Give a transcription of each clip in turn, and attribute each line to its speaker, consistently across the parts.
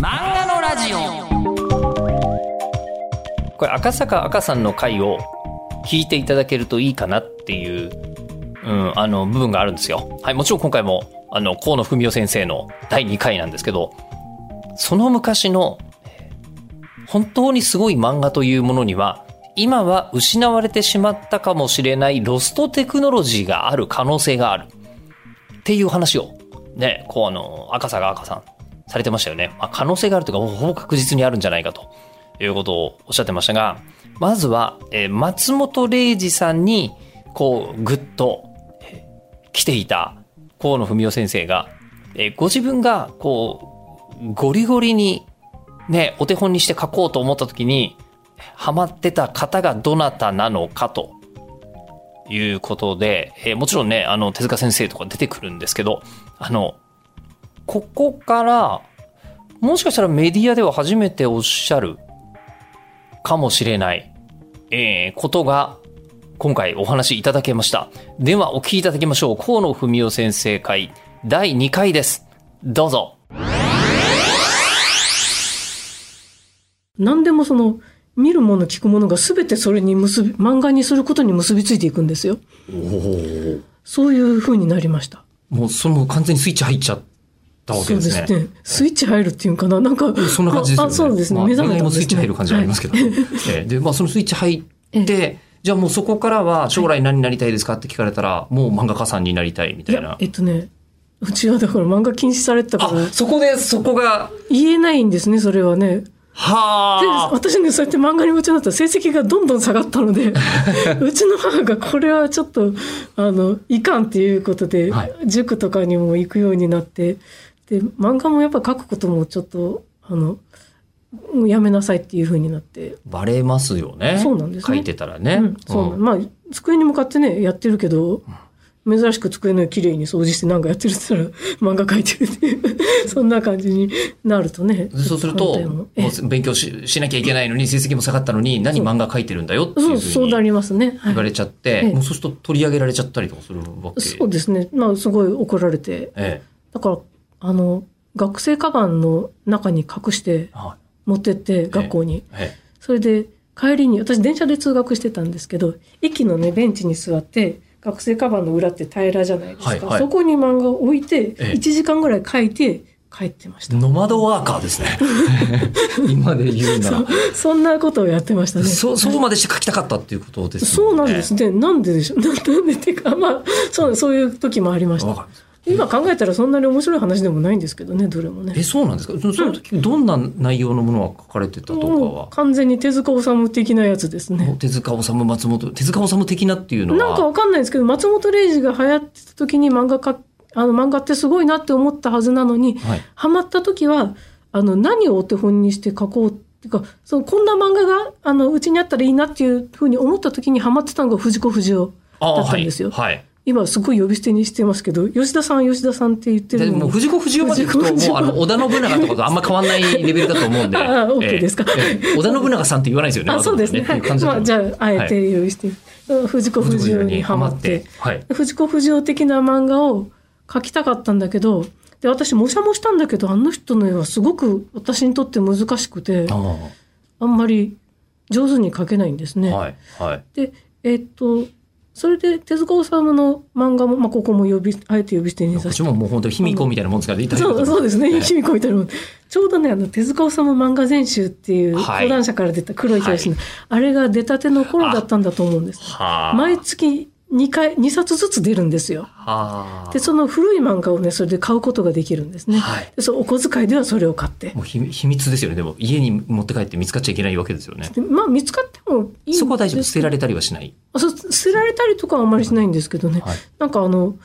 Speaker 1: 漫画のラジオ
Speaker 2: これ赤坂赤さんの回を聞いていただけるといいかなっていう、うん、あの部分があるんですよ。はい、もちろん今回もあの河野文夫先生の第2回なんですけど、その昔の本当にすごい漫画というものには、今は失われてしまったかもしれないロストテクノロジーがある可能性がある。っていう話を、ね、こうあの、赤坂赤さん、されてましたよね。まあ、可能性があるというか、ほぼ確実にあるんじゃないかということをおっしゃってましたが、まずは、えー松本零士さんに、こう、ぐっと、えー来ていた河野文夫先生が、えーご自分が、こう、ゴリゴリに、ね、お手本にして書こうと思った時に、ハマってた方がどなたなのかということで、えーもちろんね、あの、手塚先生とか出てくるんですけど、あの、ここから、もしかしたらメディアでは初めておっしゃるかもしれない、えーことが、今回お話いただけました。では、お聞きいただきましょう。河野文夫先生会第2回です。どうぞ。
Speaker 3: 何でもその見るもの聞くものが全てそれに結び漫画にすることに結びついていくんですよそういう風になりました
Speaker 2: もう、その完全にスイッチ入っちゃったわけですね。
Speaker 3: そうですね。スイッチ入るっていうかな？なんか
Speaker 2: そんな感じですよね。
Speaker 3: あそうですね、
Speaker 2: まあ
Speaker 3: 目覚めた
Speaker 2: もスイッチ入る感じありますけど。ええ。で、まあそのスイッチ入って、じゃあもうそこからは将来何になりたいですかって聞かれたら、もう漫画家さんになりたいみた
Speaker 3: い
Speaker 2: な。
Speaker 3: えっとねうちはだから漫画禁止されてたから。
Speaker 2: あ、そこで、そこが、
Speaker 3: 言えないんですねそれはね。で
Speaker 2: はあ。
Speaker 3: 私ねそうやって漫画に夢中になったら成績がどんどん下がったので うちの母がこれはちょっとあのいかんっていうことで、
Speaker 2: はい。
Speaker 3: 塾とかにも行くようになってで漫画もやっぱ書くこともちょっとあのやめなさいっていうふうになって、
Speaker 2: バレますよね。
Speaker 3: そうなんですね。
Speaker 2: 書いてたらね。
Speaker 3: うんそうなの
Speaker 2: ん。
Speaker 3: まあ机に向かってねやってるけど珍しく机の上きれいに掃除してなんかやってるって言ったら 漫画描いてるっていう そんな感じになるとね
Speaker 2: そうすると、勉強ししなきゃいけないのに成績も下がったのに、何漫画書いてるんだよってい
Speaker 3: そうそううなりますね、はい。
Speaker 2: 言われちゃって、
Speaker 3: ええ。
Speaker 2: もうそうすると取り上げられちゃったりとかするわけ。
Speaker 3: そうですね。まあすごい怒られて。
Speaker 2: ええ。
Speaker 3: だからあの学生カバンの中に隠して
Speaker 2: は
Speaker 3: 持ってって学校に、
Speaker 2: い。え。
Speaker 3: それで帰りに私電車で通学してたんですけど駅のねベンチに座って学生カバンの裏って平らじゃないですか、
Speaker 2: はいはい。
Speaker 3: そこに漫画を置いて
Speaker 2: ええ。
Speaker 3: 1時間ぐらい書いて帰ってました、
Speaker 2: え。ノマドワーカーですね。今で言うなら。
Speaker 3: そんなことをやってましたね。
Speaker 2: そ、そうまでして書きたかったっていうことです
Speaker 3: そう。なんです。ねなんででしょう。な なんでっていうかまあそうそういう時もありました今考えたらそんなに面白い話でもないんですけどねどれもね
Speaker 2: え、そうなんですか？そその時、どんな内容のものが書かれてたとかは？
Speaker 3: 完全に手塚治虫的なやつですね
Speaker 2: 手塚治虫、松本、手塚治虫的なっていうのは？
Speaker 3: なんかわかんないですけど松本零士が流行ってた時に漫画かあの漫画ってすごいなって思ったはずなのに、
Speaker 2: はい。
Speaker 3: ハマった時はあの何をお手本にして書こうっていうかそのこんな漫画があのうちにあったらいいなっていうふうに思った時にハマってたのが藤子不二雄
Speaker 2: あ
Speaker 3: だったんですよ。
Speaker 2: はい。はい
Speaker 3: 今すごい呼び捨てにしてますけど吉田さん吉田さんって言って
Speaker 2: で
Speaker 3: るのに
Speaker 2: もう藤子不二雄まで行くと、もうあの、織田信長とかとあんま変わんないレベルだと思うんで。
Speaker 3: ああ OK ですか
Speaker 2: ええ織田信長さんって言わないですよね。
Speaker 3: あそうですね。はい。まあ、じゃあ、あえて用意して、藤子不二雄にハマって、
Speaker 2: はい。
Speaker 3: 藤子不二雄的な漫画を描きたかったんだけど、で、私、模写もしたんだけど、あの人の絵はすごく私にとって難しくて、
Speaker 2: あ
Speaker 3: あんまり上手に描けないんですね。
Speaker 2: あはい。はい。
Speaker 3: で、えっと、それで手塚治虫の漫画も、まあ、ここも呼び、あえて呼び捨てにさせて。
Speaker 2: ももう本当に卑弥呼みたいなもんですから、
Speaker 3: そうそうですね。
Speaker 2: ええ
Speaker 3: 卑弥呼みたいなもん。ちょうどね、あの、手塚治虫漫画全集っていう
Speaker 2: はい
Speaker 3: 講談社から出た黒い表紙の、あれが出たての頃だったんだと思うんです。
Speaker 2: はあ。
Speaker 3: 毎月2回、2冊ずつ出るんですよ。
Speaker 2: はあ。
Speaker 3: で、その古い漫画をね、それで買うことができるんですね。
Speaker 2: はい
Speaker 3: で、そのお小遣いではそれを買って。
Speaker 2: もう秘秘密ですよね。でも家に持って帰って見つかっちゃいけないわけですよね。
Speaker 3: でまあ、見つかってもいい
Speaker 2: そこは大丈夫。捨てられたりはしない。
Speaker 3: あそう捨てられたりとかはあんまりしないんですけどね。
Speaker 2: はい。
Speaker 3: なんかあの、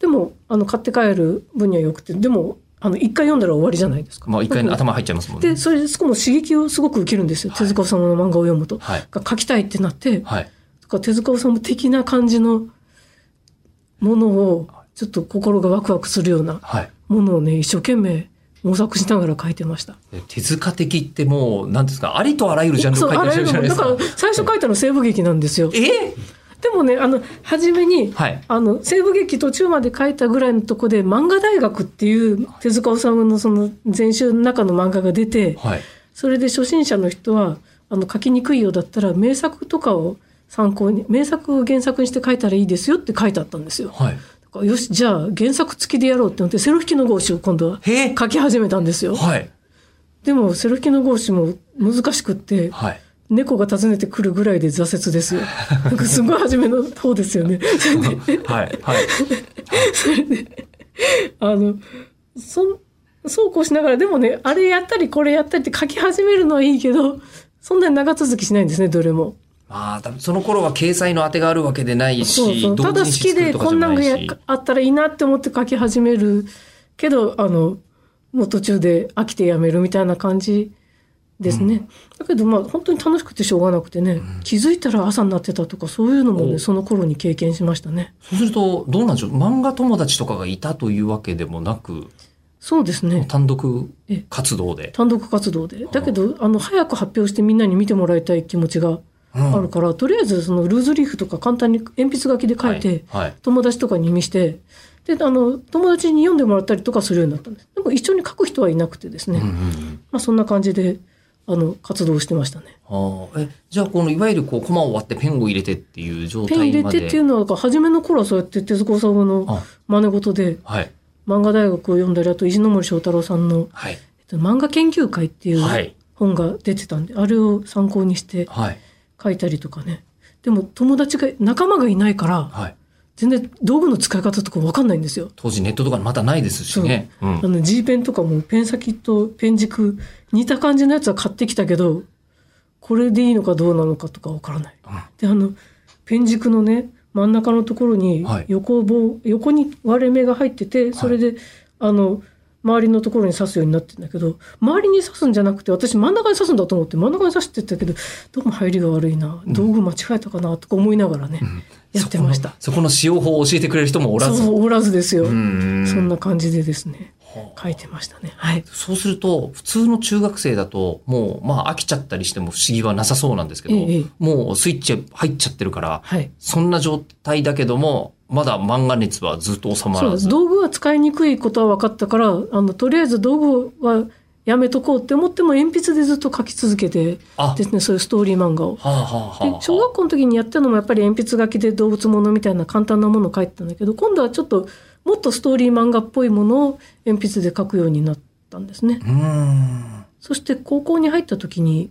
Speaker 3: でも、あの、買って帰る分にはよくて、でも、あの、一回読んだら終わりじゃないですか。
Speaker 2: まあ一回頭入っちゃいますもんね。
Speaker 3: で、それで、そこも刺激をすごく受けるんですよ。手塚治虫の漫画を読むと。
Speaker 2: はい。
Speaker 3: が書きたいってなって、
Speaker 2: はい。
Speaker 3: とか手塚治虫的な感じのものを、ちょっと心がワクワクするような
Speaker 2: はい。
Speaker 3: ものをね、一生懸命模索しながら書いてました。
Speaker 2: で手塚的ってもう、なんですか、ありとあらゆるジャンルを書いて
Speaker 3: る
Speaker 2: じゃないですか。
Speaker 3: から最初書いたの西部劇なんですよ。
Speaker 2: え？
Speaker 3: でもねあの初めに、
Speaker 2: はい。
Speaker 3: あの西部劇途中まで書いたぐらいのとこで漫画大学っていう手塚治虫のその全集の中の漫画が出て
Speaker 2: はい。
Speaker 3: それで初心者の人はあの書きにくいようだったら名作とかを参考に名作を原作にして書いたらいいですよって書いてあったんですよ。
Speaker 2: はい。
Speaker 3: よしじゃあ原作付きでやろうって思ってセロ引きの号紙を今度は。書き始めたんですよ。
Speaker 2: はい。
Speaker 3: でもセロ引きの号紙も難しくって
Speaker 2: はい。
Speaker 3: 猫が訪ねてくるぐらいで挫折ですよ。なんかすごい初めの方ですよね。それで
Speaker 2: はい。はい。
Speaker 3: あの、そん、そうこうしながら、でもね、あれやったりこれやったりって書き始めるのはいいけど、そんなに長続きしないんですね、どれも。
Speaker 2: まあ、多分その頃は掲載の当てがあるわけでないし、
Speaker 3: そうそう。ただ好きでこんなんがやあったらいいなって思って書き始めるけど、あの、もう途中で飽きてやめるみたいな感じですね。だけどまあ本当に楽しくてしょうがなくてね、気づいたら朝になってたとかそういうのもね、
Speaker 2: お
Speaker 3: その頃に経験しましたね。
Speaker 2: そうすると、どうなんでしょう漫画友達とかがいたというわけでもなく、
Speaker 3: そうですね。
Speaker 2: 単独
Speaker 3: え
Speaker 2: 活動で。
Speaker 3: 単独活動で。だけど、あの、早く発表してみんなに見てもらいたい気持ちがあるから、とりあえずそのルーズリーフとか簡単に鉛筆書きで書いて、
Speaker 2: はい。はい。
Speaker 3: 友達とかに見して、で、あの、友達に読んでもらったりとかするようになったんです。でも一緒に書く人はいなくてですね。
Speaker 2: うんうんうん。
Speaker 3: まあそんな感じで、あの、活動してましたね。
Speaker 2: ああ。えじゃあこのいわゆるこうコマを割ってペンを入れてっていう状
Speaker 3: ペン入れ
Speaker 2: 態まで
Speaker 3: てっていうのは、初めの頃はそうやって手塚治虫の
Speaker 2: あ。
Speaker 3: 真似事で、
Speaker 2: はい。
Speaker 3: 漫画大学を読んだり、あと石ノ森章太郎さんの、
Speaker 2: はい。
Speaker 3: えっと、漫画研究会っていう
Speaker 2: はい。
Speaker 3: 本が出てたんで、あれを参考にして
Speaker 2: はい
Speaker 3: 書いたりとかね。でも友達が、仲間がいないから、
Speaker 2: はい
Speaker 3: 全然道具の使い方とかわかんないんですよ。
Speaker 2: 当時ネットとかまだないですしね。うん
Speaker 3: あの G ペンとかもペン先とペン軸似た感じのやつは買ってきたけど、これでいいのかどうなのかとかわからない。で、あの、ペン軸のね、真ん中のところに
Speaker 2: はい
Speaker 3: 横棒、横に割れ目が入ってて、それで、あの、周りのところに刺すようになってんだけど、周りに刺すんじゃなくて、私真ん中に刺すんだと思って真ん中に刺してったけど、どうも入りが悪いな、道具間違えたかな、とか思いながらね、やってました。
Speaker 2: そこの使用法を教えてくれる人もおらず。
Speaker 3: そう、おらずですよ。
Speaker 2: うん
Speaker 3: そんな感じでですね、書いてましたね。はい。
Speaker 2: そうすると、普通の中学生だと、もう、まあ飽きちゃったりしても不思議はなさそうなんですけど、
Speaker 3: ええ
Speaker 2: もうスイッチ入っちゃってるから、
Speaker 3: はい。
Speaker 2: そんな状態だけども、まだ漫画熱はずっと収ま。らず。
Speaker 3: 道具は使いにくいことは分かったから、あの、とりあえず道具はやめとこうって思っても鉛筆でずっと書き続けて
Speaker 2: あ
Speaker 3: ですね、そういうストーリー漫画を。
Speaker 2: はあ、はあはあはあ、
Speaker 3: で小学校の時にやったのもやっぱり鉛筆書きで動物ものみたいな簡単なものを書いてたんだけど、今度はちょっともっとストーリー漫画っぽいものを鉛筆で書くようになったんですね。そして高校に入った時に、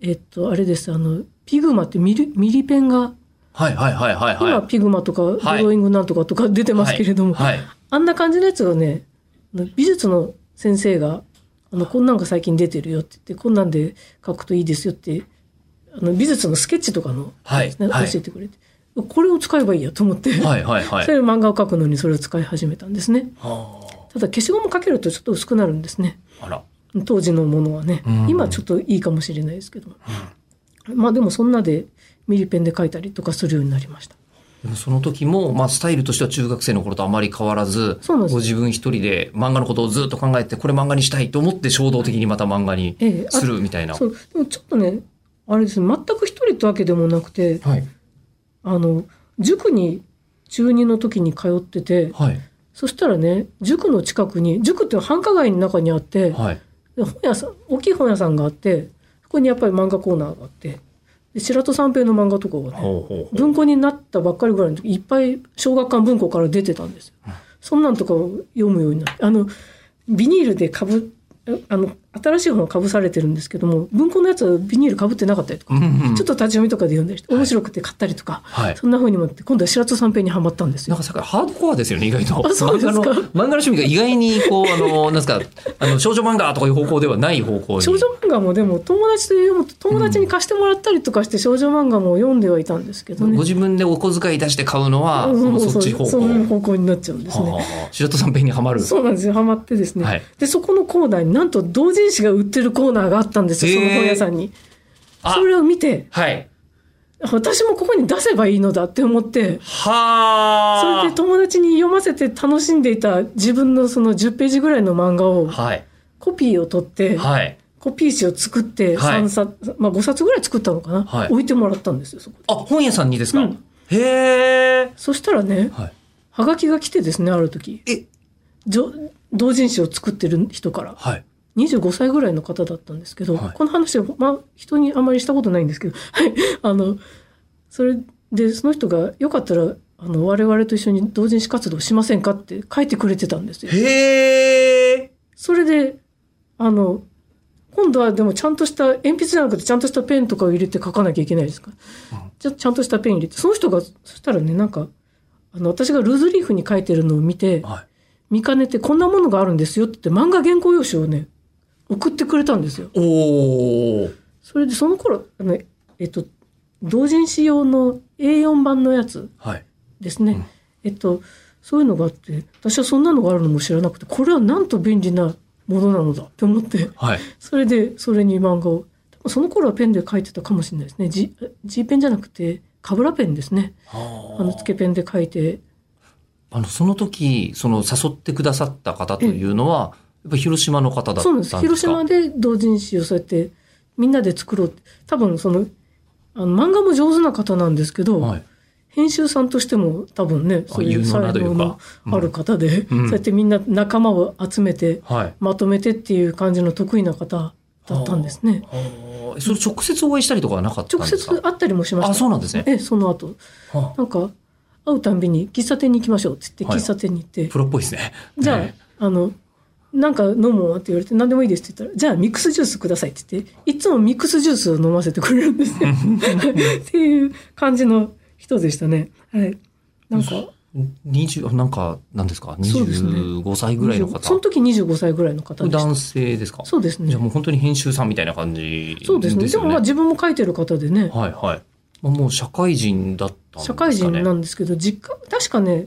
Speaker 3: えっと、あれです、あの、ピグマってミリミリペンが、
Speaker 2: はいはいはいはいはい。
Speaker 3: 今ピグマとかド
Speaker 2: はい
Speaker 3: ローイングなんとかとか出てますけれども、
Speaker 2: はい。
Speaker 3: あんな感じのやつをね、美術の先生が、あの、こんなんが最近出てるよって言って、こんなんで書くといいですよって、あの、美術のスケッチとかの、ね
Speaker 2: はいはい
Speaker 3: 教えてくれて、これを使えばいいやと思って、
Speaker 2: はいはいはい。
Speaker 3: それで漫画を描くのにそれを使い始めたんですね。
Speaker 2: は
Speaker 3: ただ消しゴムかけるとちょっと薄くなるんですね。
Speaker 2: ああら。
Speaker 3: 当時のものはね
Speaker 2: うん。
Speaker 3: 今ちょっといいかもしれないですけど。まあでもそんなでミリペンで書いたりとかするようになりました。
Speaker 2: その時も、まあ、スタイルとしては中学生の頃とあまり変わらず、ご自分一人で漫画のことをずっと考えて、これ漫画にしたいと思って衝動的にまた漫画にするみたいな。
Speaker 3: そう。でもちょっとね、あれですね、全く一人ってわけでもなくて、
Speaker 2: はい。
Speaker 3: あの、塾に中2の時に通ってて、
Speaker 2: はい。
Speaker 3: そしたらね、塾の近くに、塾って繁華街の中にあって、
Speaker 2: はい。
Speaker 3: で本屋さん、大きい本屋さんがあって、そこにやっぱり漫画コーナーがあって、で白戸三平の漫画とかがね。文庫になったばっかりぐらいの時、いっぱい小学館文庫から出てたんですよ。そんなんとかを読むようになって、あの、ビニールでかぶ、あの、新しい本はかぶされてるんですけども、文庫のやつはビニールかぶってなかったりとか、
Speaker 2: うんうん
Speaker 3: ちょっと立ち読みとかで読んだりして、面白くて買ったりとか、
Speaker 2: はい。
Speaker 3: そんな風にもって、今度は白戸三平にはまったんですよ。
Speaker 2: なんかさっきハードコアですよね、意外と。
Speaker 3: あそうですか？
Speaker 2: 漫画の、趣味が意外に、こう、あの、なんですか、あの、少女漫画とかいう方向ではない方向に。
Speaker 3: 少女漫画もでも友達と読むと友達に貸してもらったりとかして少女漫画も読んではいたんですけどね。
Speaker 2: ご自分でお小遣い出して買うのは、そのそっち方向。
Speaker 3: そういう方向になっちゃうんですね。
Speaker 2: あ白戸さんペンにはまる。
Speaker 3: そうなんですよ。ハマってですね。
Speaker 2: はい
Speaker 3: で、そこのコーナーになんと同人誌が売ってるコーナーがあったんですよ。その本屋さんに。
Speaker 2: あ
Speaker 3: それを見て、
Speaker 2: はい。
Speaker 3: 私もここに出せばいいのだって思って、
Speaker 2: はあ。
Speaker 3: それで友達に読ませて楽しんでいた自分のその10ページぐらいの漫画を
Speaker 2: はい。
Speaker 3: コピーを取って、
Speaker 2: はい。
Speaker 3: コピー紙を作って
Speaker 2: はい
Speaker 3: 3冊、まあ5冊ぐらい作ったのかな、
Speaker 2: はい
Speaker 3: 置いてもらったんですよ、そこで
Speaker 2: あ、本屋さんにですか、
Speaker 3: うん
Speaker 2: へえ。
Speaker 3: そしたらね、
Speaker 2: はい。
Speaker 3: はがきが来てですね、ある時。
Speaker 2: え
Speaker 3: じょ同人誌を作ってる人から。
Speaker 2: はい。
Speaker 3: 25歳ぐらいの方だったんですけど、
Speaker 2: はい
Speaker 3: この話は、まあ、人にあまりしたことないんですけど、はい。あの、それで、その人が、よかったら、あの、我々と一緒に同人誌活動しませんかって書いてくれてたんですよ。
Speaker 2: へえ。
Speaker 3: それで、あの、今度はでもちゃんとした、鉛筆じゃなくてちゃんとしたペンとかを入れて書かなきゃいけないですから。じゃあちゃんとしたペン入れて、その人が、そしたらね、なんか、あの、私がルーズリーフに書いてるのを見て、
Speaker 2: はい。
Speaker 3: 見かねてこんなものがあるんですよって漫画原稿用紙をね、送ってくれたんですよ。
Speaker 2: おお。
Speaker 3: それでその頃、あの、えっと、同人誌用の A4 版のやつ
Speaker 2: はい。
Speaker 3: ですね。えっと、そういうのがあって、私はそんなのがあるのも知らなくて、これはなんと便利なものなのだって思って、
Speaker 2: はい。
Speaker 3: それでそれに漫画を、その頃はペンで書いてたかもしれないですね。G, G ペンじゃなくて、カブラペンですね。
Speaker 2: あ
Speaker 3: あの、つけペンで書いて、
Speaker 2: あの、その時、その誘ってくださった方というのは、やっぱ広島の方だった
Speaker 3: そうなんです。
Speaker 2: んですか
Speaker 3: 広島で同人誌をそうやってみんなで作ろうって。多分その、あの漫画も上手な方なんですけど、
Speaker 2: はい。
Speaker 3: 編集さんとしても多分ね、そういう才能のある方で、
Speaker 2: うん
Speaker 3: そうやってみんな仲間を集めて、
Speaker 2: はい。
Speaker 3: まとめてっていう感じの得意な方だったんですね。
Speaker 2: それ直接お会いしたりとかはなかったん
Speaker 3: 直
Speaker 2: ですか？
Speaker 3: 接会ったりもしました。
Speaker 2: あ、そうなんですね。
Speaker 3: ええ、その後。
Speaker 2: は
Speaker 3: なんか、会うたんびに喫茶店に行きましょうって言って、
Speaker 2: はい
Speaker 3: 喫茶店に行って、
Speaker 2: プロっぽいですね。
Speaker 3: じゃあ、
Speaker 2: ね
Speaker 3: あの、なんか飲もうって言われて、何でもいいですって言ったら、じゃあミックスジュースくださいって言って、いつもミックスジュースを飲ませてくれるんですよ。っていう感じの人でしたね。はい。なんか、
Speaker 2: 20、なんか、なんですか？
Speaker 3: そうですね
Speaker 2: ?25 歳ぐらいの方。
Speaker 3: その時25歳ぐらいの方。
Speaker 2: 男性ですか？
Speaker 3: そうですね
Speaker 2: じゃあ。もう本当に編集さんみたいな感じ
Speaker 3: そうですね。でもまあ自分も書いてる方でね、
Speaker 2: はいはい。まあもう社会人だったんですかね。
Speaker 3: 社会人なんですけど、実家、確かね、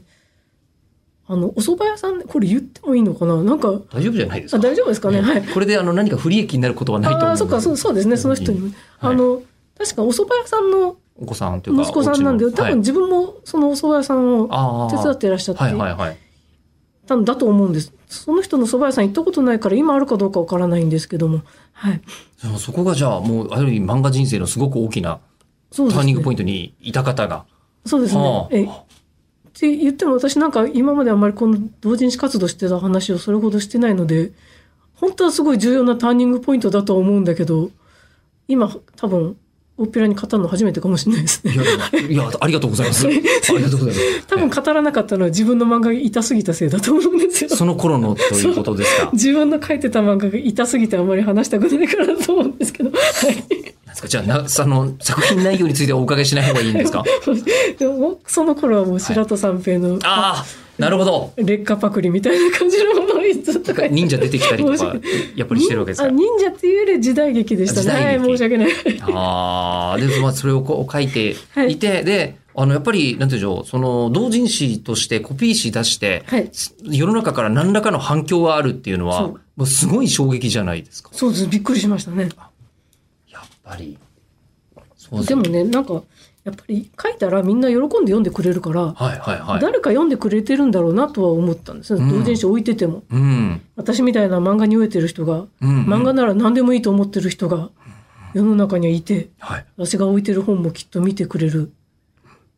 Speaker 3: あの、お蕎麦屋さんで、これ言ってもいいのかな？なんか、
Speaker 2: 大丈夫じゃないです
Speaker 3: あ
Speaker 2: か
Speaker 3: 大丈夫ですかね？はい。
Speaker 2: これであの何か不利益になることはないと思う。
Speaker 3: ああ、そっか、そうそうですね、その人にも。あの、確かお蕎麦屋さんの
Speaker 2: お子さんというか。
Speaker 3: 息子さんなんで、多分自分もそのお蕎麦屋さんを。手伝っていらっしゃって
Speaker 2: はいはいはい。
Speaker 3: たんだと思うんです。その人の蕎麦屋さん行ったことないから今あるかどうかわからないんですけども。はい。
Speaker 2: そこがじゃあもう、ある意味漫画人生のすごく大きな。ターニングポイントにいた方が。
Speaker 3: そうですね。って言っても私なんか今まであんまりこの同人誌活動してた話をそれほどしてないので、本当はすごい重要なターニングポイントだとは思うんだけど、今多分大っぴらに語るの初めてかもしれないですね
Speaker 2: い。や、いや、ありがとうございます。ありがとうございます。
Speaker 3: 多分語らなかったのは自分の漫画が痛すぎたせいだと思うんですよ。
Speaker 2: その頃のということですか。
Speaker 3: 自分の書いてた漫画が痛すぎてあんまり話したくないからだと思うんですけど。はい。
Speaker 2: なんですか？じゃあな、その作品内容についてはお伺いしない方がいいんですか？
Speaker 3: でもその頃はもう白戸三平の
Speaker 2: ああ、なるほど。
Speaker 3: 劣化パクリみたいな感じのものをずっと
Speaker 2: 忍者出てきたりとか、やっぱりしてるわけですか？
Speaker 3: あ忍者っていうより時代劇でしたね。はい、申し訳ない。
Speaker 2: ああ、で、まあ、それをこう書いていて、で、あの、やっぱり、なんていうんでしょう、その、同人誌としてコピー誌出して、
Speaker 3: はい。
Speaker 2: 世の中から何らかの反響があるっていうのは、もうすごい衝撃じゃないですか。
Speaker 3: そうです。びっくりしましたね。
Speaker 2: ぱり。そう
Speaker 3: でもね、なんか、やっぱり書いたらみんな喜んで読んでくれるから、
Speaker 2: はいはいはい。
Speaker 3: 誰か読んでくれてるんだろうなとは思ったんですよ。
Speaker 2: うん
Speaker 3: 同人誌置いてても。
Speaker 2: うん。
Speaker 3: 私みたいな漫画に飢えてる人が、
Speaker 2: うん、
Speaker 3: 漫画なら何でもいいと思ってる人が世の中にはいて、
Speaker 2: はい。
Speaker 3: 私が置いてる本もきっと見てくれる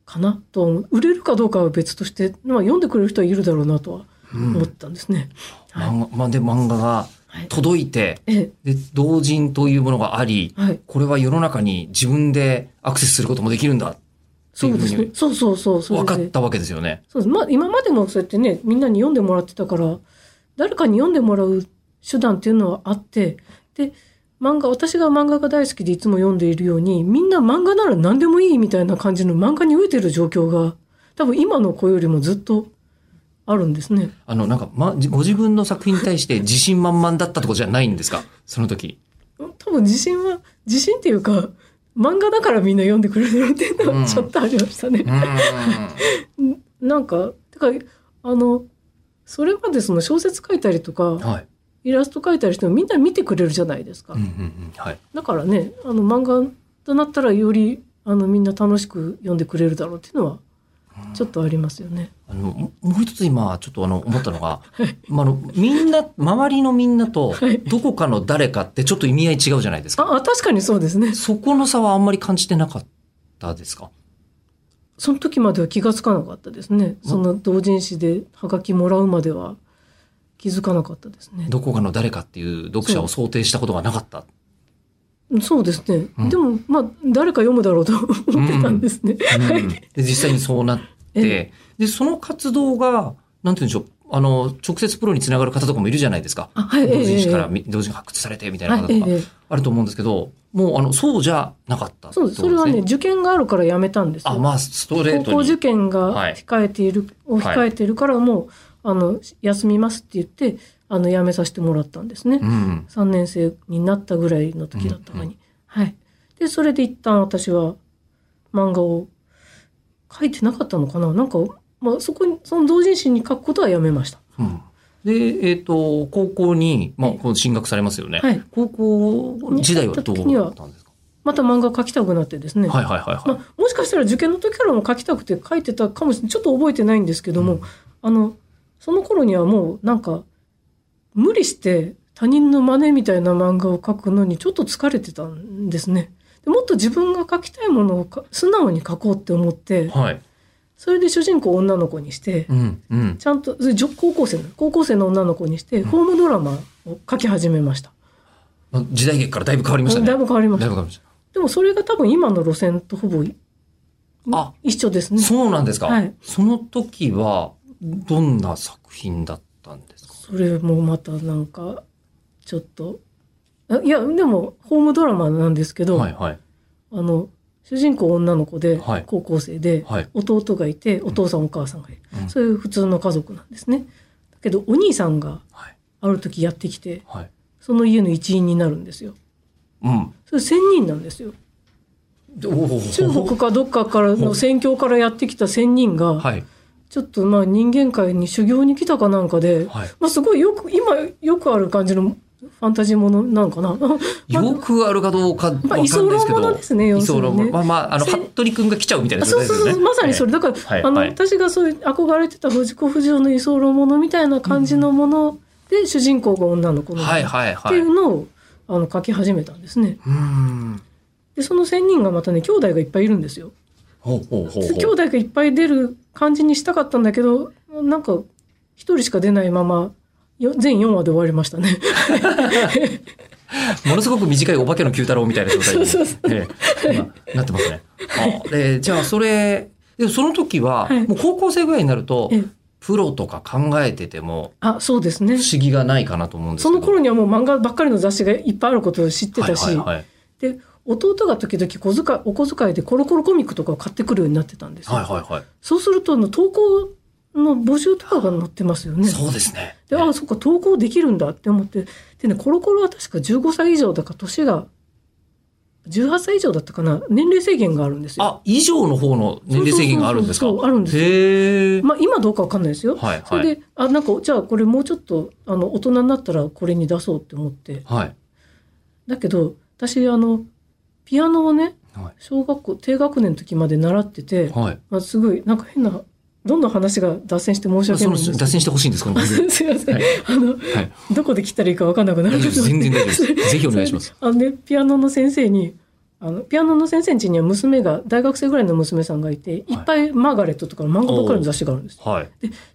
Speaker 3: かなとは思う。売れるかどうかは別として、まあ、読んでくれる人はいるだろうなとは思ったんですね。はい
Speaker 2: 漫画、まあ、で、漫画が
Speaker 3: はい
Speaker 2: 届いて、
Speaker 3: え
Speaker 2: で、同人というものがあり、
Speaker 3: え、はい。
Speaker 2: これは世の中に自分でアクセスすることもできるんだ。
Speaker 3: そうですね。そうそうそう。それで
Speaker 2: 分かったわけですよね。
Speaker 3: そうです。まあ、今までもそうやってね、みんなに読んでもらってたから、誰かに読んでもらう手段っていうのはあって、で、漫画、私が漫画が大好きでいつも読んでいるように、みんな漫画なら何でもいいみたいな感じの漫画に飢えてる状況が、多分今の子よりもずっとあるんですね。
Speaker 2: あの、なんか、ま、ご自分の作品に対して自信満々だったとかじゃないんですか？その時。
Speaker 3: 多分自信は、自信っていうか、漫画だからみんな読んでくれるっていうの
Speaker 2: うん
Speaker 3: はちょっとありましたね。
Speaker 2: うん。
Speaker 3: なんか、てか、あの、それまでその小説書いたりとか、
Speaker 2: はい。
Speaker 3: イラスト描いたりしてもみんな見てくれるじゃないですか。
Speaker 2: うんうんうん。はい。
Speaker 3: だからね、あの漫画となったらよりあのみんな楽しく読んでくれるだろうっていうのはちょっとありますよね。
Speaker 2: あの、ももう一つ今、ちょっとあの、思ったのが、まあ、あの、みんな、周りのみんなと
Speaker 3: はい、
Speaker 2: どこかの誰かってちょっと意味合い違うじゃないですか。
Speaker 3: ああ確かにそうですね。
Speaker 2: そこの差はあんまり感じてなかったですか？
Speaker 3: その時までは気がつかなかったですね。その同人誌でハガキもらうまでは気づかなかったですね。
Speaker 2: どこかの誰かっていう読者を想定したことがなかった。
Speaker 3: そうですね。うん、でも、まあ、誰か読むだろうと 思ってたんですね。
Speaker 2: で実際にそうなって、で、その活動が、なんて言うんでしょう。あの、直接プロにつながる方とかもいるじゃないですか。
Speaker 3: はい、
Speaker 2: 同人誌から、えー、同人発掘されてみたいな方とか、あると思うんですけど、もう、あの、そうじゃなかった
Speaker 3: そうです。それはね、受験があるからやめたんですよ。
Speaker 2: あ、まあ、ストレート
Speaker 3: 高校受験が控えている、はい、を控えているから、もう、あの、休みますって言って、あの、辞めさせてもらったんですね。
Speaker 2: うん、
Speaker 3: 3年生になったぐらいの時だったのに。うんうん、はい。で、それで一旦私は漫画を書いてなかったのかななんか、まあ、そこに、その同人誌に書くことはやめました。
Speaker 2: うん、で、えっ、ー、と、高校に、まあ、この進学されますよね。
Speaker 3: はい。
Speaker 2: 高校時代はどうだったんですか？
Speaker 3: また漫画書きたくなってですね。
Speaker 2: はいはいはい、はい、
Speaker 3: まあ、もしかしたら受験の時からも書きたくて書いてたかもしれない。ちょっと覚えてないんですけども、うん、あの、その頃にはもうなんか、無理して他人の真似みたいな漫画を描くのにちょっと疲れてたんですね。でもっと自分が描きたいものを素直に描こうって思って、
Speaker 2: はい、
Speaker 3: それで主人公を女の子にして、
Speaker 2: うんうん、
Speaker 3: ちゃんと高校生の高校生の女の子にして、ホームドラマを書き始めました。
Speaker 2: 時代劇からだいぶ変わりましたね。
Speaker 3: だいぶ変わりました。でもそれが多分今の路線とほぼ
Speaker 2: あ
Speaker 3: 一緒ですね。
Speaker 2: そうなんですか。
Speaker 3: はい、
Speaker 2: その時はどんな作品だったんですか？
Speaker 3: それもまたなんかちょっと。いやでもホームドラマなんですけど、
Speaker 2: はいはい、
Speaker 3: あの主人公女の子で、
Speaker 2: はい、
Speaker 3: 高校生で、
Speaker 2: はい、
Speaker 3: 弟がいてお父さん、うん、お母さんがいる、うん、そういう普通の家族なんですね。だけどお兄さんがある時やってきて、
Speaker 2: はい、
Speaker 3: その家の一員になるんですよ。
Speaker 2: うん、
Speaker 3: それ仙人なんですよ。中国かどっかからの宣教からやってきた仙人が、
Speaker 2: はい、
Speaker 3: ちょっとまあ人間界に修行に来たかなんかで、
Speaker 2: はい、
Speaker 3: まあすごいよく今よくある感じのファンタジーものなのかな？
Speaker 2: よくあるかどうかわかんないですけど。
Speaker 3: まあ、居候ものですね、
Speaker 2: 要するに、ね。まあまあ、あの、服部くんが来ちゃうみたいな、
Speaker 3: ね、そうそうそう、まさにそれ。だから、
Speaker 2: はい、
Speaker 3: あの、
Speaker 2: はい、
Speaker 3: 私がそういう憧れてた藤子不二雄の居候ものみたいな感じのもので、うん、主人公が女の子の、
Speaker 2: はいはいはい、
Speaker 3: っていうのをあの書き始めたんですね。
Speaker 2: うん
Speaker 3: で、その仙人がまたね、兄弟がいっぱいいるんですよ。
Speaker 2: ほうほうほうほう
Speaker 3: 兄弟がいっぱい出る感じにしたかったんだけど、なんか、一人しか出ないまま、全4話で終わりましたね。
Speaker 2: ものすごく短いお化けの九太郎みたいな状態に、ええ、今なってますね。あでじゃあそれ、でその時は、
Speaker 3: はい
Speaker 2: もう高校生ぐらいになると
Speaker 3: ええ、
Speaker 2: プロとか考えてても
Speaker 3: あ、そうですね
Speaker 2: 不。思議がないかなと思うんですけど。
Speaker 3: その頃にはもう漫画ばっかりの雑誌がいっぱいあることを知ってたし。で、弟が時々小遣い、お小遣いでコロコロコミックとかを買ってくるようになってたんですよ。
Speaker 2: はいはいはい。
Speaker 3: そうすると、投稿の募集とかが載ってますよね。
Speaker 2: そうですね。
Speaker 3: で、あ、そっか、投稿できるんだって思って。でね、コロコロは確か15歳以上だか、年が、18歳以上だったかな、年齢制限があるんですよ。
Speaker 2: あ、以上の方の年齢制限があるんですか？
Speaker 3: そうあるんですよ
Speaker 2: へえ。
Speaker 3: まあ、今どうかわかんないですよ。
Speaker 2: はい
Speaker 3: それで、あ、なんか、じゃあこれもうちょっと、あの、大人になったらこれに出そうって思って。
Speaker 2: はい。
Speaker 3: だけど、私、あの、ピアノをね、
Speaker 2: はい。
Speaker 3: 小学校、低学年の時まで習ってて、
Speaker 2: はい。
Speaker 3: まあ、すごい、なんか変な、どんどん話が脱線して申し訳ない。
Speaker 2: 脱線してほしいんですか、ね、
Speaker 3: すいません。
Speaker 2: はい
Speaker 3: あの、
Speaker 2: はい。
Speaker 3: どこで切ったらいいか分かんなくなる。
Speaker 2: 全然大丈夫です。ぜひお願いします。
Speaker 3: あのね、ピアノの先生に、あの、ピアノの先生家には娘が、大学生ぐらいの娘さんがいて、いっぱいマーガレットとか漫画ばっかりの雑誌があるんです。
Speaker 2: はい。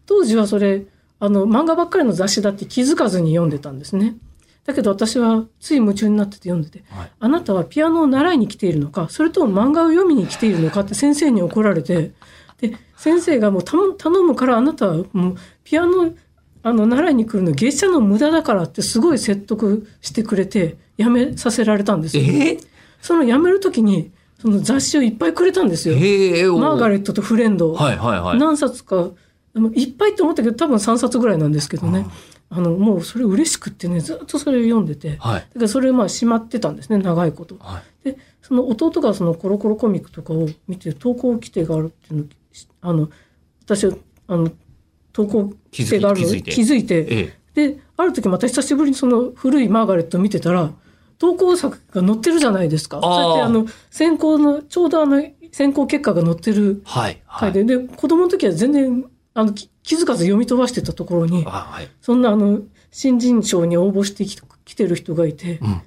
Speaker 3: 当時はそれ、あの、漫画ばっかりの雑誌だって気づかずに読んでたんですね。だけど私はつい夢中になってて読んでて、
Speaker 2: はい
Speaker 3: あなたはピアノを習いに来ているのか、それとも漫画を読みに来ているのかって先生に怒られて、で、先生がもう頼むからあなたはもうピアノ、あの、習いに来るの月謝の無駄だからってすごい説得してくれて、やめさせられたんですよ。
Speaker 2: え
Speaker 3: その辞めるときに、その雑誌をいっぱいくれたんです
Speaker 2: ー、
Speaker 3: よ。マーガレ
Speaker 2: ッ
Speaker 3: ットとフレンドを。
Speaker 2: はいはいはい。
Speaker 3: 何冊か、いっぱいって思ったけど、多分3冊ぐらいなんですけどね。あの、もうそれ嬉しくってね、ずっとそれを読んでて。
Speaker 2: はい。
Speaker 3: だからそれまあしまってたんですね、長いこと。
Speaker 2: はい。
Speaker 3: で、その弟がそのコロコロコミックとかを見て、投稿規定があるっていうのあの、私は、あの、投稿規定があるのに
Speaker 2: 気づいて
Speaker 3: 気づいて、
Speaker 2: え
Speaker 3: で、ある時また久しぶりにその古いマーガレットを見てたら、投稿作が載ってるじゃないですか。そうやってあの、選考の、ちょうどあの、選考結果が載ってる
Speaker 2: え。はい。はい。
Speaker 3: 回で、で、子供の時は全然、あの、き気づかず読み飛ばしてたところに、
Speaker 2: あはい。
Speaker 3: そんなあの、新人賞に応募してききてる人がいて、
Speaker 2: うん。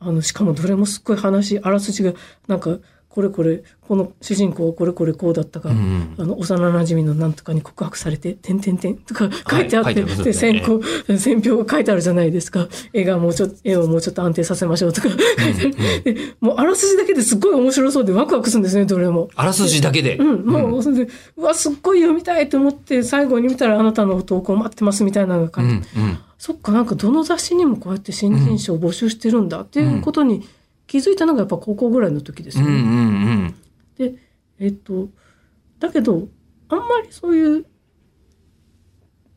Speaker 3: あの、しかもどれもすっごい話、あらすじが、なんか、これこれこの主人公はこれこれこうだったが、
Speaker 2: うん
Speaker 3: あの幼馴染のなんとかに告白されて「てんてんてん」とか書いてあって、
Speaker 2: はい書いてありますね。
Speaker 3: で選考選評が書いてあるじゃないですか。絵がもうちょっと絵をもうちょっと安定させましょうとか。書いてある、でもうあらすじだけですっごい面白そうでワクワクするんですねどれも。
Speaker 2: あらすじだけで。
Speaker 3: うん、もう、それで、うわ、すっごい読みたいと思って、最後に見たらあなたの投稿待ってますみたいなのが書いて、
Speaker 2: うんうん。
Speaker 3: そっか、なんかどの雑誌にもこうやって新人賞を募集してるんだっていうことに気づいたのがやっぱ高校ぐらいの時ですよね。
Speaker 2: うんうんうん。
Speaker 3: で、えっと、だけど、あんまりそういう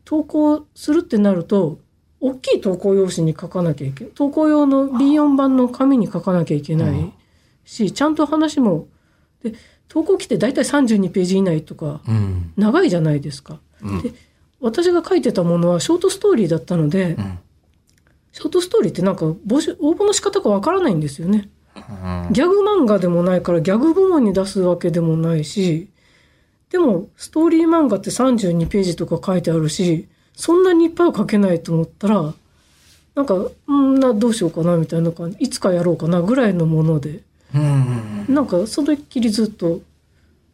Speaker 3: 投稿するってなると、大きい投稿用紙に書かなきゃいけない。投稿用の B4 版の紙に書かなきゃいけないし、ちゃんと話も、で、投稿来て大体32ページ以内とか、
Speaker 2: うん
Speaker 3: 長いじゃないですか。
Speaker 2: うん
Speaker 3: で私が書いてたものはショートストーリーだったので、
Speaker 2: うん
Speaker 3: ショートストーリーってなんか募集応募の仕方がわからないんですよね。
Speaker 2: うん
Speaker 3: ギャグ漫画でもないからギャグ部門に出すわけでもないし、でもストーリー漫画って32ページとか書いてあるし、そんなにいっぱいは書けないと思ったら、なんか、うんな、どうしようかなみたいな感じ、いつかやろうかなぐらいのもので、
Speaker 2: うん
Speaker 3: なんかそれっきりずっと、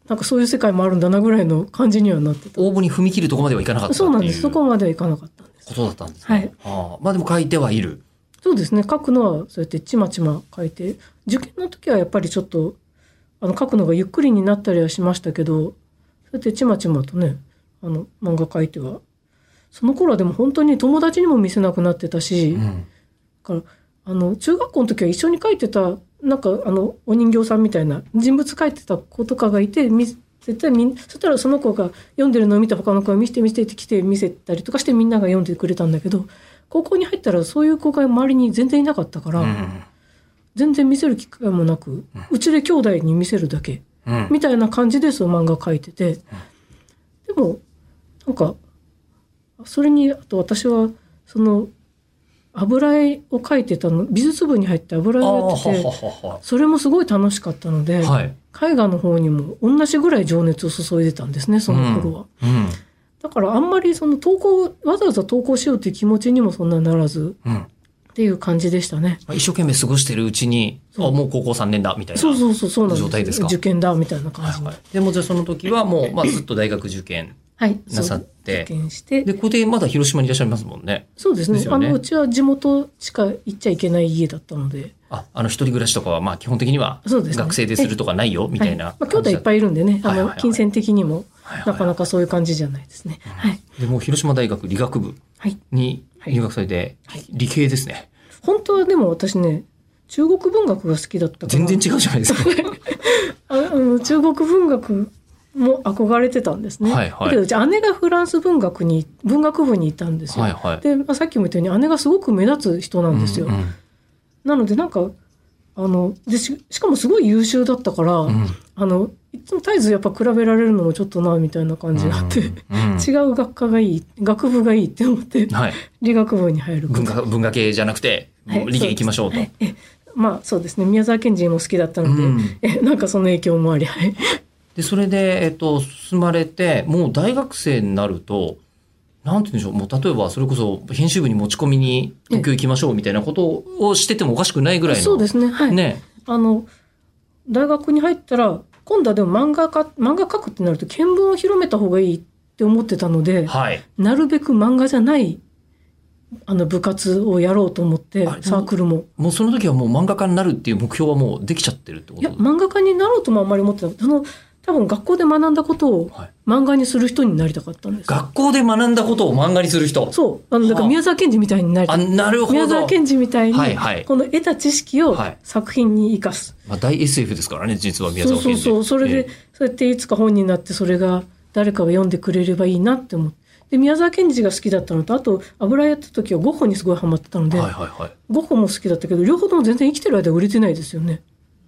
Speaker 3: なんかそういう世界もあるんだなぐらいの感じにはなってた。
Speaker 2: 応募に踏み切るとこまではいかなかった
Speaker 3: そうなんです。そこまではいかなかった。
Speaker 2: ことだったんです
Speaker 3: はい。
Speaker 2: ね。ああ。まあでも書いてはいる。
Speaker 3: そうですね。書くのはそうやってちまちま書いて。受験の時はやっぱりちょっとあの書くのがゆっくりになったりはしましたけどそうやってちまちまとねあの漫画書いては。その頃はでも本当に友達にも見せなくなってたし、だ
Speaker 2: うん。
Speaker 3: からあの中学校の時は一緒に書いてたなんかあのお人形さんみたいな人物書いてた子とかがいてみ絶対みんそしたらその子が読んでるのを見て他の子が見せて見せてって来て見せたりとかしてみんなが読んでくれたんだけど高校に入ったらそういう子が周りに全然いなかったから、
Speaker 2: うん。
Speaker 3: 全然見せる機会もなくうちで兄弟に見せるだけ
Speaker 2: うん。
Speaker 3: みたいな感じでその漫画描いててでもなんかそれにあと私はその油絵を描いてたの美術部に入って油絵をやっててそれもすごい楽しかったので、
Speaker 2: ははい。
Speaker 3: 絵画の方にも同じぐらい情熱を注いでたんですねその頃は。
Speaker 2: うん
Speaker 3: だからあんまりその投稿わざわざ投稿しようという気持ちにもそんなならず
Speaker 2: うん。
Speaker 3: っていう感じでしたね。
Speaker 2: まあ一生懸命過ごしてるうちに、あもう高校3年だみたいな。
Speaker 3: そうそうそうそうなんです
Speaker 2: 状態ですか
Speaker 3: 受験だみたいな感じに。
Speaker 2: はいはい。でもじゃあその時はもう、まあずっと大学受験。
Speaker 3: はい、
Speaker 2: なさって。で、ここでまだ広島にいらっしゃいますもんね。
Speaker 3: そうですね。
Speaker 2: ですよね。
Speaker 3: あのうちは地元しか行っちゃいけない家だったので。
Speaker 2: あ、あの一人暮らしとかはまあ基本的には
Speaker 3: そうですね。
Speaker 2: 学生でするとかないよみたいな
Speaker 3: はい。まあ、兄弟いっぱいいるんでねあ
Speaker 2: はいはいはい
Speaker 3: の金銭的にも
Speaker 2: はいはい
Speaker 3: なかなかそういう感じじゃないですね。はい、
Speaker 2: でもう広島大学理学部
Speaker 3: はい、
Speaker 2: に入学されて、理系ですね。
Speaker 3: 本当はでも私ね中国文学が好きだったから。
Speaker 2: 全然違うじゃないですか。
Speaker 3: ああの中国文学も憧れてたんですね。
Speaker 2: はいはい
Speaker 3: だけどうち姉がフランス文学に文学部にいたんですよ。
Speaker 2: はいはい。
Speaker 3: で、まあ、さっきも言ったように姉がすごく目立つ人なんですよ。
Speaker 2: うんうん
Speaker 3: なのでなんかあのでししかもすごい優秀だったから、
Speaker 2: うん
Speaker 3: あのいつも絶えずやっぱ比べられるのもちょっとなみたいな感じがあって、
Speaker 2: うん
Speaker 3: 違う学科がいい学部がいいって思って
Speaker 2: はい。
Speaker 3: 理学部に入る
Speaker 2: 文化、文化系じゃなくて、
Speaker 3: はい
Speaker 2: 理系行きましょうと。
Speaker 3: はいえまあそうですね宮沢賢治も好きだったので、
Speaker 2: うん
Speaker 3: えなんかその影響もありはい
Speaker 2: で、それで、えっと、進まれて、もう大学生になると、なんて言うんでしょう、もう例えばそれこそ編集部に持ち込みに東京行きましょうみたいなことをしててもおかしくないぐらいの。
Speaker 3: そうですねはい、
Speaker 2: ね。
Speaker 3: あの大学に入ったら今度はでも漫画家漫画描くってなると見聞を広めた方がいいって思ってたので
Speaker 2: はい。
Speaker 3: なるべく漫画じゃないあの部活をやろうと思ってサークルも。
Speaker 2: もうその時はもう漫画家になるっていう目標はもうできちゃってるってこと？
Speaker 3: いや漫画家になろうともあんまり思ってなくてその多分学校で学んだことを
Speaker 2: はい。
Speaker 3: 漫画にする人になりたかったんですよ。
Speaker 2: 学校で学んだことを漫画にする人？
Speaker 3: そう。あのだから宮沢賢治みたいになりた
Speaker 2: あ、
Speaker 3: い
Speaker 2: なるほど。
Speaker 3: 宮沢賢治みたいに
Speaker 2: はいはい。
Speaker 3: この得た知識を
Speaker 2: はい。
Speaker 3: 作品に生かす、
Speaker 2: まあ、大 SF ですからね、実は宮
Speaker 3: そうそう
Speaker 2: 沢賢治。
Speaker 3: そうそれで、
Speaker 2: ええ。
Speaker 3: そうやっていつか本になってそれが誰かが読んでくれればいいなって思ってで宮沢賢治が好きだったのとあと油絵やった時はゴッホにすごいハマってたので、
Speaker 2: はいはいはい。
Speaker 3: ゴッホも好きだったけど両方とも全然生きてる間売れてないですよね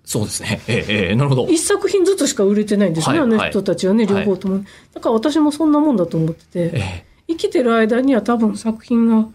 Speaker 2: そうですね。ええええなるほど。
Speaker 3: 一作品ずつしか売れてないんですね、
Speaker 2: はい
Speaker 3: あの人たちはね両方とも、だから私もそんなもんだと思ってて、
Speaker 2: ええ
Speaker 3: 生きてる間には多分作品が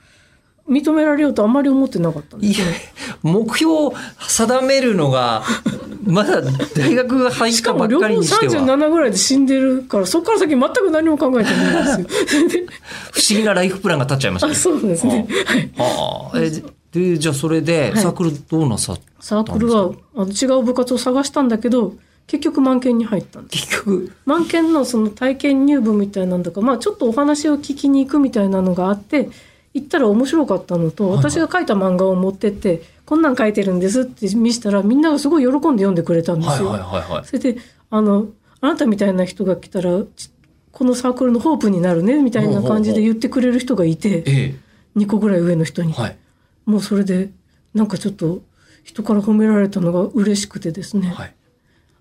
Speaker 3: 認められようとあんまり思ってなかったんで
Speaker 2: いや
Speaker 3: すね。、
Speaker 2: 目標を定めるのが、まだ大学入っ
Speaker 3: したかも両方
Speaker 2: ばっかりにしては、
Speaker 3: 37ぐらいで死んでるからそこから先全く何も考えてないんですよ。で
Speaker 2: 不思議なライフプランが立っちゃいました
Speaker 3: あ
Speaker 2: ね。
Speaker 3: そうですね。はい
Speaker 2: はあ。えで、じゃあそれで
Speaker 3: はい。
Speaker 2: サークルどうなさっ
Speaker 3: サークルはあの違う部活を探したんだけど結局満研に入ったんです。
Speaker 2: 結局？
Speaker 3: 満研のその体験入部みたいなんだか、まあ、ちょっとお話を聞きに行くみたいなのがあって行ったら面白かったのと、
Speaker 2: はいはい。
Speaker 3: 私が書いた漫画を持ってってこんなん書いてるんですって見せたらみんながすごい喜んで読んでくれたんですよ。
Speaker 2: はいはいはいはい。
Speaker 3: それであのあなたみたいな人が来たらちこのサークルのホープになるねみたいな感じで言ってくれる人がいて
Speaker 2: え
Speaker 3: 2個ぐらい上の人に、
Speaker 2: えはい
Speaker 3: もうそれでなんかちょっと人から褒められたのが嬉しくてですね、
Speaker 2: はい。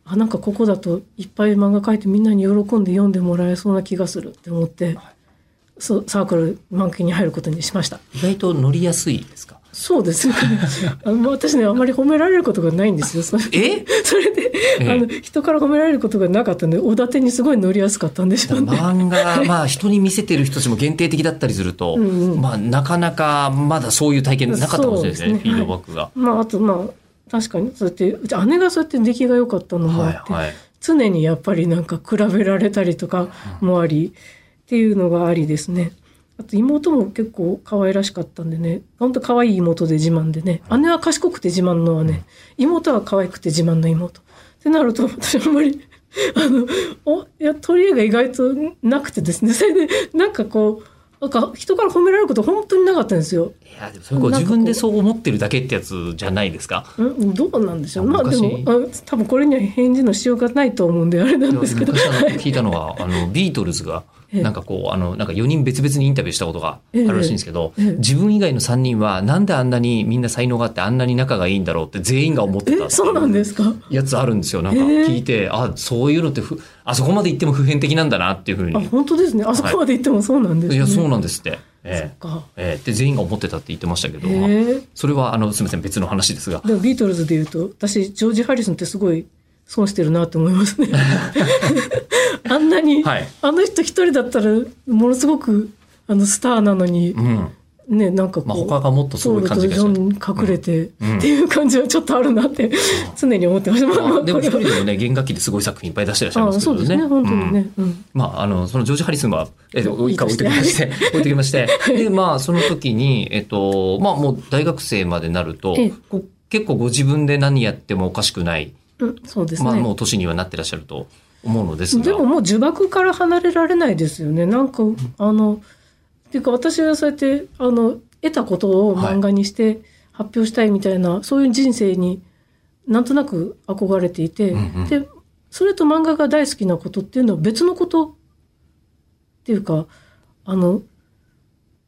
Speaker 3: あなんかここだといっぱい漫画描いてみんなに喜んで読んでもらえそうな気がするって思って、そうサークル満期に入ることにしました。
Speaker 2: 意外と乗りやすいですか？
Speaker 3: そうです。ね あの私ねあんまり褒められることがないんですよ。それ
Speaker 2: え？
Speaker 3: それで、
Speaker 2: ええ。
Speaker 3: あの人から褒められることがなかったのでおだてにすごい乗りやすかったんでしょうね。
Speaker 2: 漫画、まあ人に見せてる人たちも限定的だったりすると、
Speaker 3: うんうん。
Speaker 2: まあなかなかまだそういう体験なかったかもしれないですね、フィードバックが。
Speaker 3: まああとまあ確かにそうやってうち姉がそうやって出来が良かったのもあって、
Speaker 2: はいはい。
Speaker 3: 常にやっぱりなんか比べられたりとかもあり、っていうのがありですねあと妹も結構可愛らしかったんでね。本当可愛い妹で自慢でね。姉は賢くて自慢の姉。妹は可愛くて自慢の妹。ってなると私あんまり あのおいや取り柄が意外となくてですね。それでなんかこうなんか人から褒められること本当になかったんですよ。
Speaker 2: いや、でもそれ自分でそう思ってるだけってやつじゃないですか。
Speaker 3: うんどうなんでしょう。まあで
Speaker 2: 昔
Speaker 3: もあ多分これには返事のしようがないと思うんであれなんですけど。
Speaker 2: 昔聞いたのは、あの、ビートルズが、
Speaker 3: ええ
Speaker 2: なんかこう、あの、なんか4人別々にインタビューしたことがあるらしいんですけど、自分以外の3人はなんであんなにみんな才能があってあんなに仲がいいんだろうって全員が思ってた
Speaker 3: そうなんですか？
Speaker 2: やつあるんですよ。なんか
Speaker 3: ええ。
Speaker 2: 聞いて、あ、そういうのってふ、あそこまで言っても普遍的なんだなっていうふう
Speaker 3: あ
Speaker 2: に。
Speaker 3: 本当ですね。あそこまで行ってもそうなんですね。
Speaker 2: いや、そうなんですって。ええ。ええ。で、全員が思ってたって言ってましたけど、それは、あの、すみません、別の話ですが。
Speaker 3: でもビートルズで言うと私ジョージ・ハリソンってすごい損してるなって思いますね。あんなに、
Speaker 2: はい。
Speaker 3: あの人一人だったらものすごくあのスターなのに
Speaker 2: うん。
Speaker 3: ねなんかこう、
Speaker 2: まあ、他がもっとすごい感じが
Speaker 3: 隠れて、
Speaker 2: うん。
Speaker 3: っていう感じはちょっとあるなって常に思ってました。
Speaker 2: まあ、でも一人でもね、弦楽器ですごい作品いっぱい出してらっしゃい
Speaker 3: あ
Speaker 2: ますけどね。
Speaker 3: そうですね。本当に
Speaker 2: うん
Speaker 3: ね。うん。
Speaker 2: まあ、あの、そのジョージ・ハリスンは、えっと、一回置いときまして、置いときまして、で、まあ、その時に、えっと、まあ、もう大学生までなると
Speaker 3: ええ、
Speaker 2: こ結構ご自分で何やってもおかしくない、
Speaker 3: うん、そうですね。
Speaker 2: まあ、もう年にはなってらっしゃると思うのですが。
Speaker 3: でももう呪縛から離れられないですよね。なんか、あの、っていうか私はそうやって、あの、得たことを漫画にして発表したいみたいな、そういう人生になんとなく憧れていて、
Speaker 2: うんうん
Speaker 3: で、それと漫画が大好きなことっていうのは別のことっていうか、あの、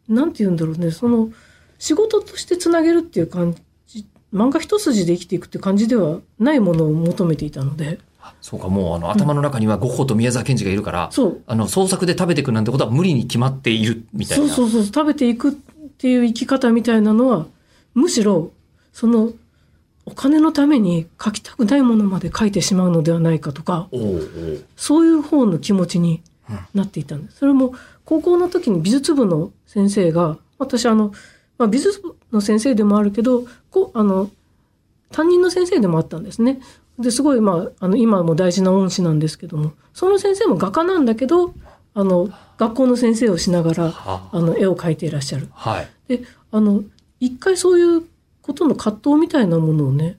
Speaker 3: なんて言うんだろうね、その、仕事としてつなげるっていう感じ、漫画一筋で生きていくって感じではないものを求めていたので、
Speaker 2: そうか、もう、あの、頭の中にはゴッホと宮沢賢治がいるから、
Speaker 3: そう、
Speaker 2: あの、創作で食べていくなんてことは無理に決まっている、みたいな。
Speaker 3: そうそうそう食べていくっていう生き方みたいなのはむしろそのお金のために書きたくないものまで書いてしまうのではないかとかそういう方の気持ちになっていたんです。それも高校の時に美術部の先生が私あの、まあ、美術部の先生でもあるけどこあの担任の先生でもあったんですね。ですごい、まあ、あの今も大事な恩師なんですけどもその先生も画家なんだけどあの学校の先生をしながら
Speaker 2: は
Speaker 3: あの絵を描いていらっしゃる。
Speaker 2: はい。
Speaker 3: であの一回そういうことの葛藤みたいなものをね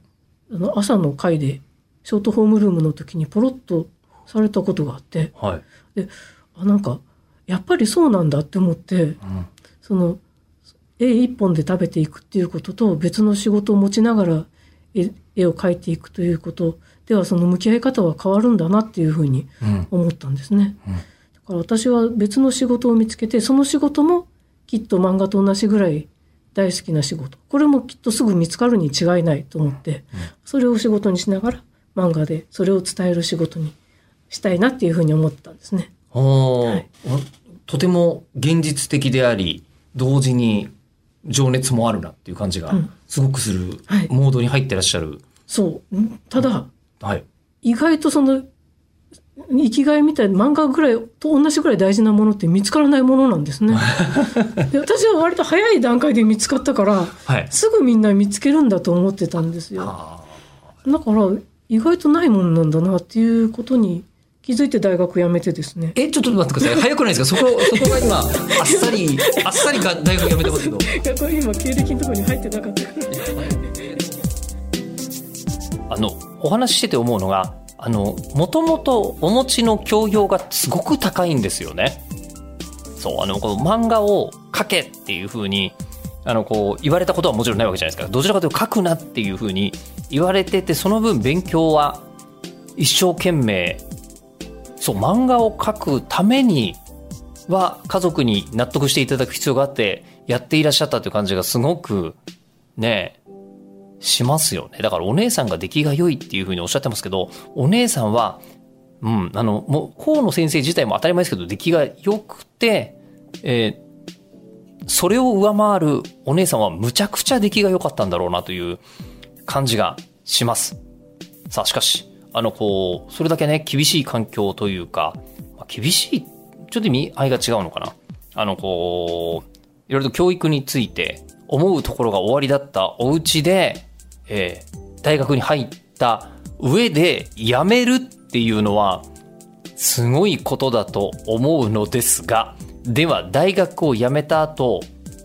Speaker 3: あの朝の会でショートホームルームの時にポロッとされたことがあって
Speaker 2: はい。
Speaker 3: あなんかやっぱりそうなんだって思って
Speaker 2: うん
Speaker 3: その絵一本で食べていくっていうことと別の仕事を持ちながら絵絵を描いていくということではその向き合い方は変わるんだなっていうふうに
Speaker 2: うん。
Speaker 3: 思ったんですね。
Speaker 2: うん。
Speaker 3: だから私は別の仕事を見つけてその仕事もきっと漫画と同じぐらい大好きな仕事。これもきっとすぐ見つかるに違いないと思ってそれを仕事にしながら漫画でそれを伝える仕事にしたいなっていうふうに思ったんですね。はい。
Speaker 2: とても現実的であり、同時に情熱もあるなっていう感じが
Speaker 3: うん
Speaker 2: すごくする
Speaker 3: はい
Speaker 2: モードに入ってらっしゃる。
Speaker 3: そううんただ
Speaker 2: はい。
Speaker 3: 意外とその生きがいみたいな漫画ぐらいと同じぐらい大事なものって見つからないものなんですね。で私は割と早い段階で見つかったから
Speaker 2: はい。
Speaker 3: すぐみんな見つけるんだと思ってたんですよ。
Speaker 2: あ
Speaker 3: だから意外とないもんなんだなっていうことに気づいて大学辞めてですね。
Speaker 2: ーえ、ちょっと待ってください。早くないですか？そこ、そこが今、あっさり、あっさりが大学辞めてますけど。
Speaker 3: いやこれ今経歴のところに入ってなかったから。
Speaker 2: あの、お話ししてて思うのが、あの、もともとお持ちの教養がすごく高いんですよね。そう、あの、この漫画を書けっていう風に、あの、こう、言われたことはもちろんないわけじゃないですか。どちらかというと書くなっていう風に言われてて、その分勉強は一生懸命、そう、漫画を描くためには家族に納得していただく必要があって、やっていらっしゃったという感じがすごく、ね、しますよね。だからお姉さんが出来が良いっていうふうにおっしゃってますけど、お姉さんは、うん、あの、もう、河野先生自体も当たり前ですけど、出来が良くて、えー、それを上回るお姉さんはむちゃくちゃ出来が良かったんだろうなという感じがします。さあ、しかし、あの、こう、それだけね、厳しい環境というか、厳しい、ちょっと意味合いが違うのかな？あの、こう、いろいろと教育について思うところが終わりだったお家で、えー、大学に入った上で辞めるっていうのは、すごいことだと思うのですが、では大学を辞めた後、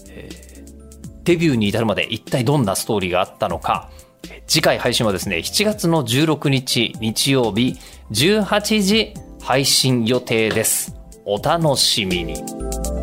Speaker 2: えー、デビューに至るまで一体どんなストーリーがあったのか、次回配信はですね、7月の16日日曜日18時配信予定です。お楽しみに。